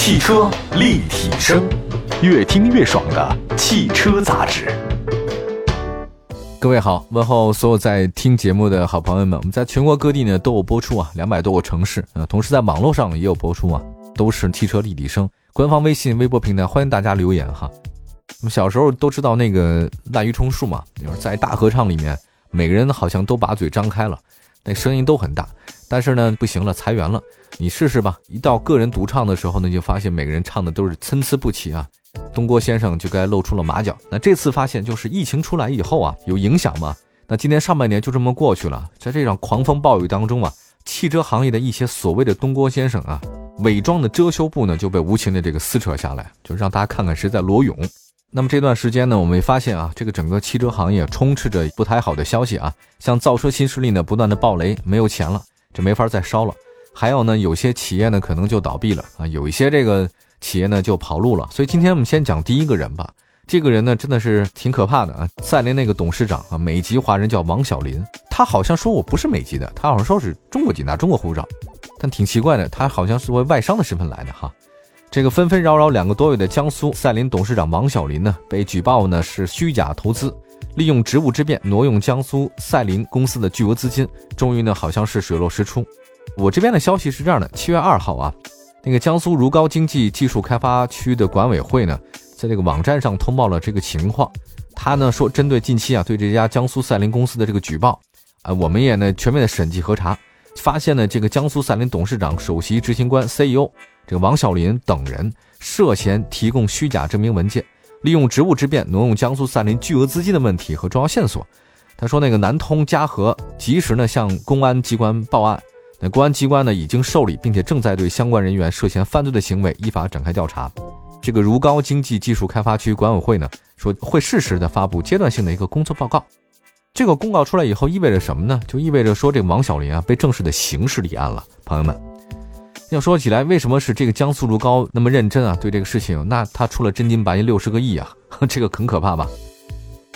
汽车立体声，越听越爽的汽车杂志。各位好，问候所有在听节目的好朋友们。我们在全国各地呢都有播出啊，两百多个城市啊，同时在网络上也有播出啊，都是汽车立体声。官方微信、微博平台欢迎大家留言哈。我们小时候都知道那个滥竽充数嘛，就是在大合唱里面，每个人好像都把嘴张开了，那声音都很大。但是呢，不行了，裁员了。你试试吧。一到个人独唱的时候呢，就发现每个人唱的都是参差不齐啊。东郭先生就该露出了马脚。那这次发现就是疫情出来以后啊，有影响吗？那今年上半年就这么过去了，在这场狂风暴雨当中啊，汽车行业的一些所谓的东郭先生啊，伪装的遮羞布呢就被无情的这个撕扯下来，就让大家看看谁在裸泳。那么这段时间呢，我们也发现啊，这个整个汽车行业充斥着不太好的消息啊，像造车新势力呢不断的爆雷，没有钱了。就没法再烧了，还有呢，有些企业呢可能就倒闭了啊，有一些这个企业呢就跑路了。所以今天我们先讲第一个人吧，这个人呢真的是挺可怕的啊。赛麟那个董事长啊，美籍华人叫王小林，他好像说我不是美籍的，他好像说是中国籍，拿中国护照，但挺奇怪的，他好像是为外商的身份来的哈。这个纷纷扰扰两个多月的江苏赛麟董事长王小林呢，被举报呢是虚假投资。利用职务之便挪用江苏赛麟公司的巨额资金，终于呢好像是水落石出。我这边的消息是这样的：七月二号啊，那个江苏如皋经济技术开发区的管委会呢，在这个网站上通报了这个情况。他呢说，针对近期啊对这家江苏赛麟公司的这个举报，啊，我们也呢全面的审计核查，发现呢这个江苏赛麟董事长、首席执行官 CEO 这个王小林等人涉嫌提供虚假证明文件。利用职务之便挪用江苏赛麟巨额资金的问题和重要线索，他说那个南通嘉禾及时呢向公安机关报案，那公安机关呢已经受理，并且正在对相关人员涉嫌犯罪的行为依法展开调查。这个如皋经济技术开发区管委会呢说会适时的发布阶段性的一个工作报告。这个公告出来以后意味着什么呢？就意味着说这王小林啊被正式的刑事立案了，朋友们。要说起来，为什么是这个江苏如皋那么认真啊？对这个事情，那他出了真金白银六十个亿啊，这个很可怕吧？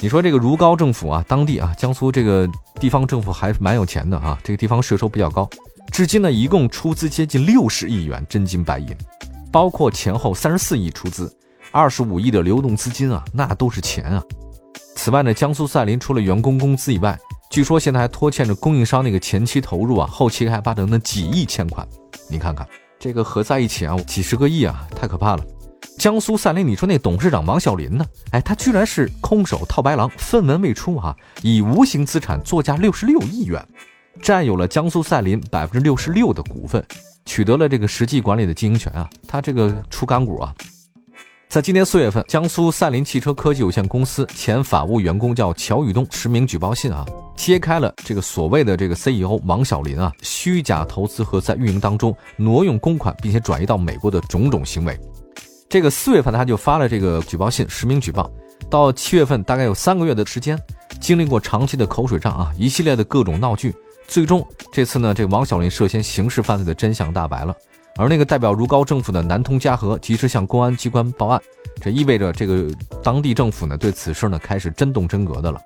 你说这个如皋政府啊，当地啊，江苏这个地方政府还蛮有钱的啊，这个地方税收比较高，至今呢一共出资接近六十亿元真金白银，包括前后三十四亿出资，二十五亿的流动资金啊，那都是钱啊。此外呢，江苏赛麟除了员工工资以外，据说现在还拖欠着供应商那个前期投入啊、后期开发等等几亿欠款。你看看这个合在一起啊，几十个亿啊，太可怕了。江苏赛麟，你说那董事长王小林呢？哎，他居然是空手套白狼，分文未出啊，以无形资产作价六十六亿元，占有了江苏赛麟百分之六十六的股份，取得了这个实际管理的经营权啊。他这个出干股啊。在今年四月份，江苏赛麟汽车科技有限公司前法务员工叫乔宇东实名举报信啊，揭开了这个所谓的这个 CEO 王小林啊虚假投资和在运营当中挪用公款并且转移到美国的种种行为。这个四月份他就发了这个举报信，实名举报。到七月份，大概有三个月的时间，经历过长期的口水仗啊，一系列的各种闹剧，最终这次呢，这王小林涉嫌刑事犯罪的真相大白了。而那个代表如皋政府的南通嘉禾及时向公安机关报案，这意味着这个当地政府呢对此事呢开始真动真格的了。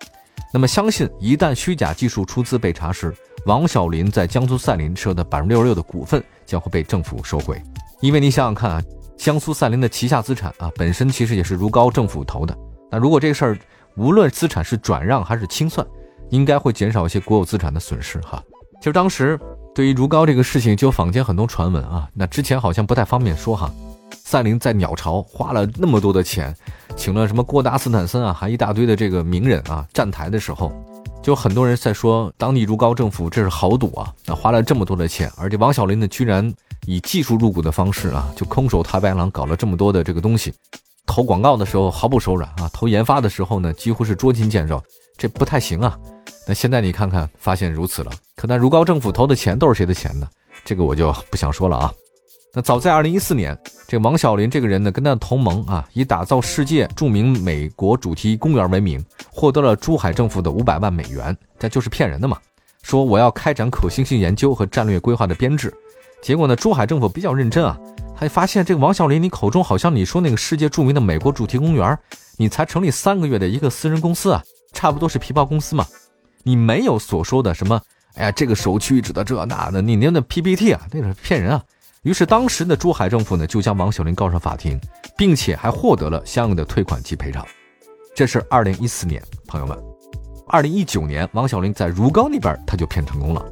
那么，相信一旦虚假技术出资被查实，王小林在江苏赛麟设的百分之六十六的股份将会被政府收回。因为你想想看啊，江苏赛麟的旗下资产啊本身其实也是如皋政府投的。那如果这个事儿无论资产是转让还是清算，应该会减少一些国有资产的损失哈。就当时。对于如皋这个事情，就坊间很多传闻啊。那之前好像不太方便说哈。赛琳在鸟巢花了那么多的钱，请了什么郭达斯坦森啊，还一大堆的这个名人啊站台的时候，就很多人在说，当地如皋政府这是豪赌啊。那花了这么多的钱，而且王小林呢，居然以技术入股的方式啊，就空手套白狼搞了这么多的这个东西，投广告的时候毫不手软啊，投研发的时候呢，几乎是捉襟见肘，这不太行啊。那现在你看看，发现如此了。可那如皋政府投的钱都是谁的钱呢？这个我就不想说了啊。那早在二零一四年，这王小林这个人呢，跟他的同盟啊，以打造世界著名美国主题公园为名，获得了珠海政府的五百万美元，这就是骗人的嘛。说我要开展可行性研究和战略规划的编制，结果呢，珠海政府比较认真啊，他发现这个王小林，你口中好像你说那个世界著名的美国主题公园，你才成立三个月的一个私人公司啊，差不多是皮包公司嘛。你没有所说的什么，哎呀，这个首屈一指的这那的，你那那 PPT 啊，那是骗人啊！于是当时的珠海政府呢就将王小林告上法庭，并且还获得了相应的退款及赔偿。这是二零一四年，朋友们，二零一九年王小林在如皋那边他就骗成功了。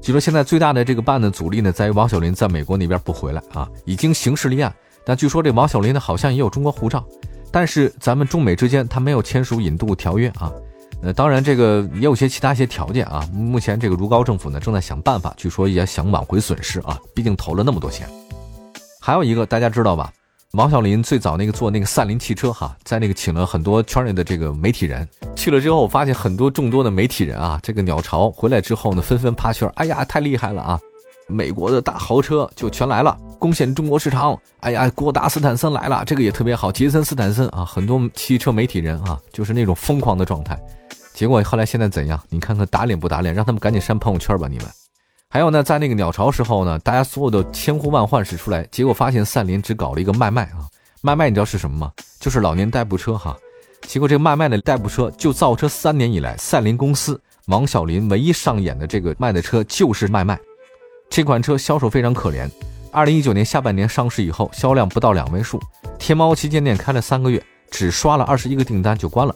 据说现在最大的这个办案的阻力呢，在于王小林在美国那边不回来啊，已经刑事立案。但据说这王小林呢，好像也有中国护照，但是咱们中美之间他没有签署引渡条约啊。呃，当然这个也有些其他一些条件啊。目前这个如皋政府呢，正在想办法，据说也想挽回损失啊，毕竟投了那么多钱。还有一个大家知道吧？王小林最早那个做那个赛麟汽车哈，在那个请了很多圈内的这个媒体人去了之后，发现很多众多的媒体人啊，这个鸟巢回来之后呢，纷纷趴圈，哎呀，太厉害了啊！美国的大豪车就全来了，攻陷中国市场。哎呀，郭达斯坦森来了，这个也特别好。杰森斯坦森啊，很多汽车媒体人啊，就是那种疯狂的状态。结果后来现在怎样？你看看打脸不打脸？让他们赶紧删朋友圈吧，你们。还有呢，在那个鸟巢时候呢，大家所有的千呼万唤始出来，结果发现赛麟只搞了一个卖卖啊，卖卖你知道是什么吗？就是老年代步车哈。结果这个卖卖的代步车就造车三年以来，赛麟公司王小林唯一上演的这个卖的车就是卖卖。这款车销售非常可怜，二零一九年下半年上市以后，销量不到两位数。天猫旗舰店开了三个月，只刷了二十一个订单就关了。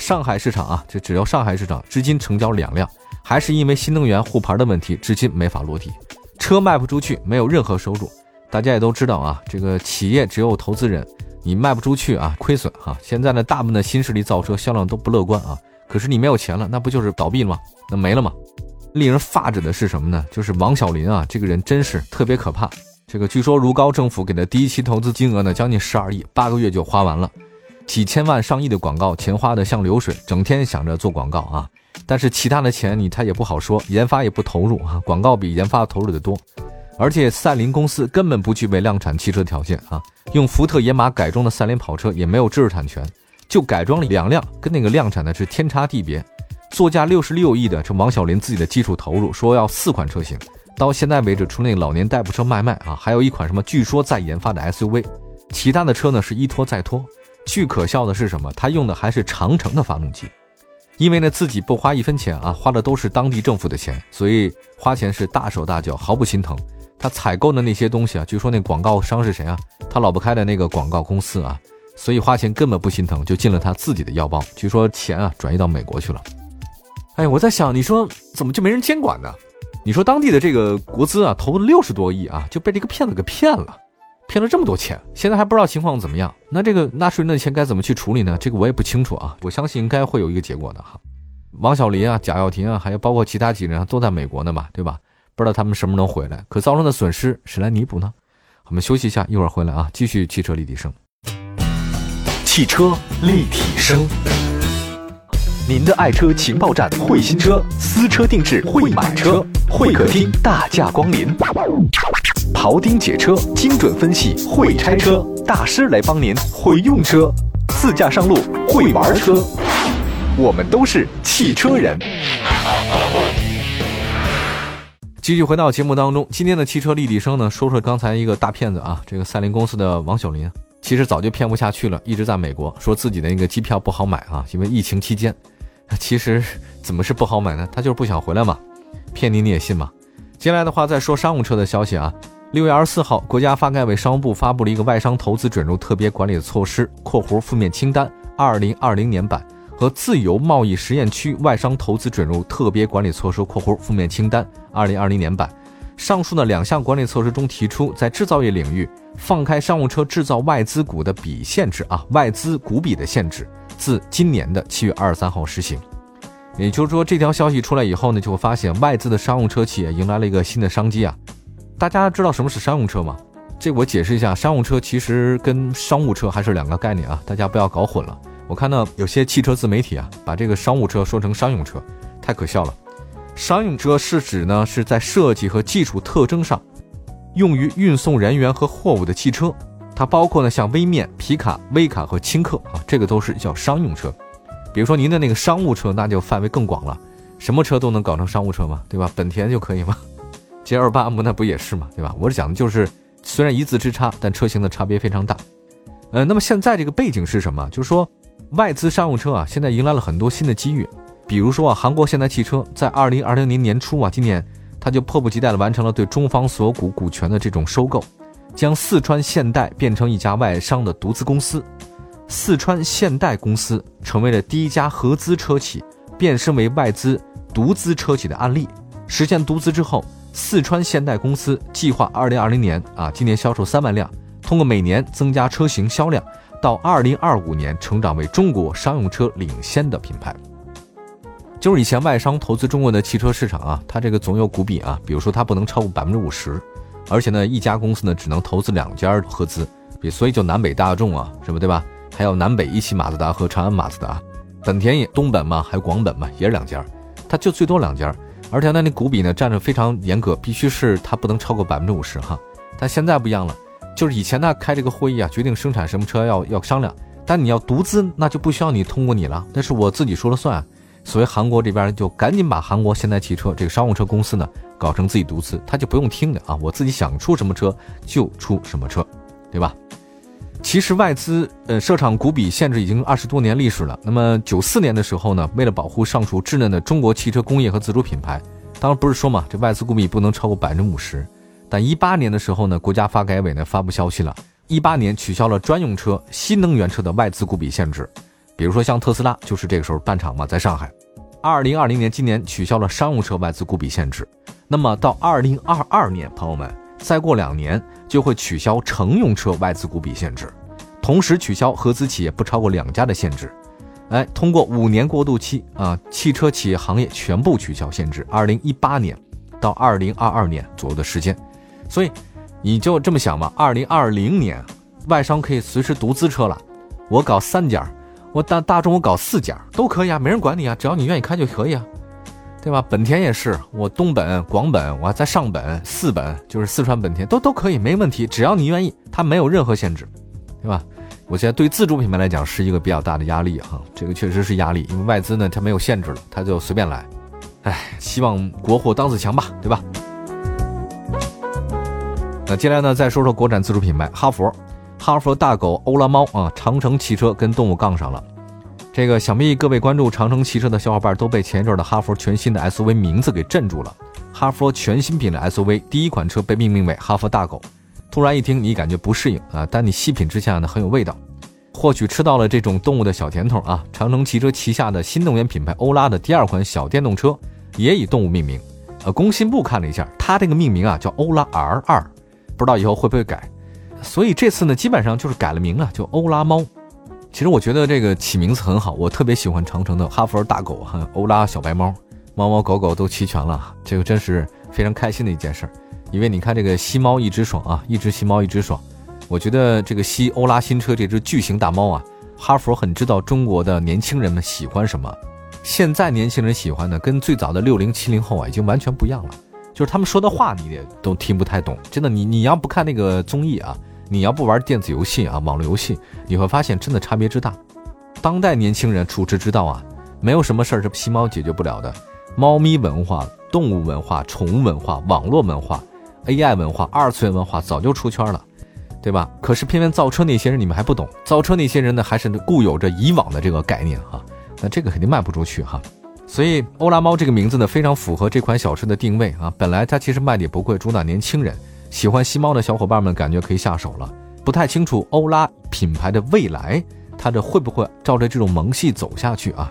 上海市场啊，这只要上海市场，至今成交两辆，还是因为新能源护牌的问题，至今没法落地。车卖不出去，没有任何收入。大家也都知道啊，这个企业只有投资人，你卖不出去啊，亏损哈。现在呢，大部分的新势力造车销量都不乐观啊。可是你没有钱了，那不就是倒闭了吗？那没了吗？令人发指的是什么呢？就是王小林啊，这个人真是特别可怕。这个据说如皋政府给的第一期投资金额呢，将近十二亿，八个月就花完了，几千万上亿的广告钱花的像流水，整天想着做广告啊。但是其他的钱你他也不好说，研发也不投入啊，广告比研发投入的多。而且赛麟公司根本不具备量产汽车条件啊，用福特野马改装的赛麟跑车也没有知识产权，就改装了两辆，跟那个量产的是天差地别。作价六十六亿的这王小林自己的基础投入，说要四款车型，到现在为止，除了那个老年代步车卖卖啊，还有一款什么据说在研发的 SUV，其他的车呢是一拖再拖。最可笑的是什么？他用的还是长城的发动机，因为呢自己不花一分钱啊，花的都是当地政府的钱，所以花钱是大手大脚，毫不心疼。他采购的那些东西啊，据说那广告商是谁啊？他老婆开的那个广告公司啊，所以花钱根本不心疼，就进了他自己的腰包。据说钱啊转移到美国去了。哎，我在想，你说怎么就没人监管呢？你说当地的这个国资啊，投了六十多亿啊，就被这个骗子给骗了，骗了这么多钱，现在还不知道情况怎么样。那这个纳税人的钱该怎么去处理呢？这个我也不清楚啊。我相信应该会有一个结果的哈。王小林啊、贾跃亭啊，还有包括其他几个人都在美国呢嘛，对吧？不知道他们什么时候能回来，可造成的损失谁来弥补呢？我们休息一下，一会儿回来啊，继续汽车立体声。汽车立体声。您的爱车情报站，会新车，私车定制，会买车，会客厅大驾光临，庖丁解车，精准分析，会拆车大师来帮您会用车，自驾上路会玩车，我们都是汽车人。继续回到节目当中，今天的汽车立体声呢，说说刚才一个大骗子啊，这个赛麟公司的王小林，其实早就骗不下去了，一直在美国说自己的那个机票不好买啊，因为疫情期间。其实怎么是不好买呢？他就是不想回来嘛，骗你你也信吗？接下来的话再说商务车的消息啊。六月二十四号，国家发改委、商务部发布了一个外商投资准入特别管理的措施（括弧负面清单二零二零年版）和自由贸易实验区外商投资准入特别管理措施（括弧负面清单二零二零年版）。上述的两项管理措施中提出，在制造业领域放开商务车制造外资股的比限制啊，外资股比的限制。自今年的七月二十三号实行，也就是说，这条消息出来以后呢，就会发现外资的商用车企业迎来了一个新的商机啊！大家知道什么是商用车吗？这我解释一下，商用车其实跟商务车还是两个概念啊，大家不要搞混了。我看到有些汽车自媒体啊，把这个商务车说成商用车，太可笑了。商用车是指呢是在设计和技术特征上，用于运送人员和货物的汽车。它包括呢，像微面、皮卡、威卡和轻客啊，这个都是叫商用车。比如说您的那个商务车，那就范围更广了，什么车都能搞成商务车嘛，对吧？本田就可以吗？G L 八 M 那不也是嘛，对吧？我是讲的就是，虽然一字之差，但车型的差别非常大。呃，那么现在这个背景是什么？就是说，外资商务车啊，现在迎来了很多新的机遇。比如说啊，韩国现代汽车在二零二零年年初啊，今年他就迫不及待地完成了对中方所股股权的这种收购，将四川现代变成一家外商的独资公司。四川现代公司成为了第一家合资车企变身为外资独资车企的案例。实现独资之后，四川现代公司计划二零二零年啊，今年销售三万辆，通过每年增加车型销量，到二零二五年成长为中国商用车领先的品牌。就是以前外商投资中国的汽车市场啊，它这个总有股比啊，比如说它不能超过百分之五十，而且呢，一家公司呢只能投资两家合资，比所以就南北大众啊，什么对吧？还有南北一汽马自达和长安马自达，本田也东本嘛，还有广本嘛，也是两家，它就最多两家，而且它那股比呢占着非常严格，必须是它不能超过百分之五十哈。但现在不一样了，就是以前呢开这个会议啊，决定生产什么车要要商量，但你要独资，那就不需要你通过你了，那是我自己说了算。所以韩国这边就赶紧把韩国现代汽车这个商务车公司呢搞成自己独资，他就不用听的啊，我自己想出什么车就出什么车，对吧？其实外资呃设厂股比限制已经二十多年历史了。那么九四年的时候呢，为了保护上述稚嫩的中国汽车工业和自主品牌，当然不是说嘛，这外资股比不能超过百分之五十。但一八年的时候呢，国家发改委呢发布消息了，一八年取消了专用车、新能源车的外资股比限制。比如说像特斯拉就是这个时候办厂嘛，在上海。二零二零年今年取消了商用车外资股比限制。那么到二零二二年，朋友们。再过两年就会取消乘用车外资股比限制，同时取消合资企业不超过两家的限制。哎，通过五年过渡期啊，汽车企业行业全部取消限制。二零一八年到二零二二年左右的时间，所以你就这么想吧。二零二零年，外商可以随时独资车了。我搞三家，我大大众我搞四家都可以啊，没人管你啊，只要你愿意开就可以啊。对吧？本田也是，我东本、广本，我还在上本、四本，就是四川本田都都可以，没问题，只要你愿意，它没有任何限制，对吧？我现在对自主品牌来讲是一个比较大的压力哈，这个确实是压力，因为外资呢它没有限制了，它就随便来，哎，希望国货当自强吧，对吧？那接下来呢，再说说国产自主品牌哈佛，哈佛大狗欧拉猫啊，长城汽车跟动物杠上了。这个想必各位关注长城汽车的小伙伴都被前一阵的哈佛全新的 SUV 名字给镇住了。哈佛全新品的 SUV 第一款车被命名为哈佛大狗，突然一听你感觉不适应啊，但你细品之下呢很有味道，或许吃到了这种动物的小甜头啊。长城汽车旗下的新能源品牌欧拉的第二款小电动车也以动物命名，呃，工信部看了一下，它这个命名啊叫欧拉 R 二，不知道以后会不会改。所以这次呢基本上就是改了名了，就欧拉猫。其实我觉得这个起名字很好，我特别喜欢长城的哈佛大狗哈欧拉小白猫，猫猫狗狗都齐全了，这个真是非常开心的一件事儿。因为你看这个吸猫一只爽啊，一只吸猫一只爽。我觉得这个吸欧拉新车这只巨型大猫啊，哈佛很知道中国的年轻人们喜欢什么。现在年轻人喜欢的跟最早的六零七零后啊已经完全不一样了，就是他们说的话你也都听不太懂。真的，你你要不看那个综艺啊。你要不玩电子游戏啊，网络游戏，你会发现真的差别之大。当代年轻人处之之道啊，没有什么事儿是吸猫解决不了的。猫咪文化、动物文化、宠物文化、网络文化、AI 文化、二次元文化早就出圈了，对吧？可是偏偏造车那些人你们还不懂，造车那些人呢还是固有着以往的这个概念哈，那这个肯定卖不出去哈。所以欧拉猫这个名字呢，非常符合这款小车的定位啊。本来它其实卖的也不贵，主打年轻人。喜欢吸猫的小伙伴们感觉可以下手了，不太清楚欧拉品牌的未来，它这会不会照着这种萌系走下去啊？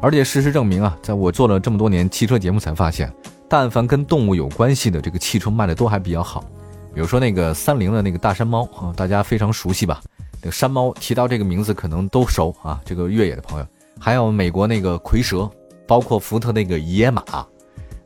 而且事实证明啊，在我做了这么多年汽车节目才发现，但凡跟动物有关系的这个汽车卖的都还比较好。比如说那个三菱的那个大山猫啊，大家非常熟悉吧？那个山猫提到这个名字可能都熟啊。这个越野的朋友，还有美国那个蝰蛇，包括福特那个野马。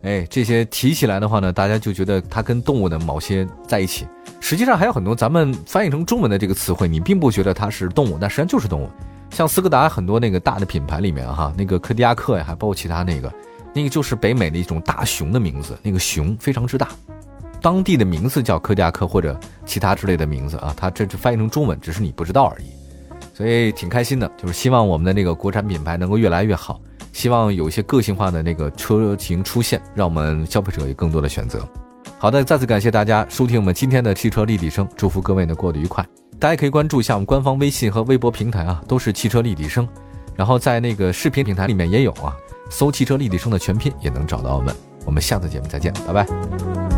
哎，这些提起来的话呢，大家就觉得它跟动物的某些在一起。实际上还有很多咱们翻译成中文的这个词汇，你并不觉得它是动物，但实际上就是动物。像斯柯达很多那个大的品牌里面哈，那个柯迪亚克呀，还包括其他那个，那个就是北美的一种大熊的名字，那个熊非常之大，当地的名字叫柯迪亚克或者其他之类的名字啊，它这是翻译成中文，只是你不知道而已。所以挺开心的，就是希望我们的那个国产品牌能够越来越好。希望有一些个性化的那个车型出现，让我们消费者有更多的选择。好的，再次感谢大家收听我们今天的汽车立体声，祝福各位呢过得愉快。大家可以关注一下我们官方微信和微博平台啊，都是汽车立体声。然后在那个视频平台里面也有啊，搜汽车立体声的全拼也能找到我们。我们下次节目再见，拜拜。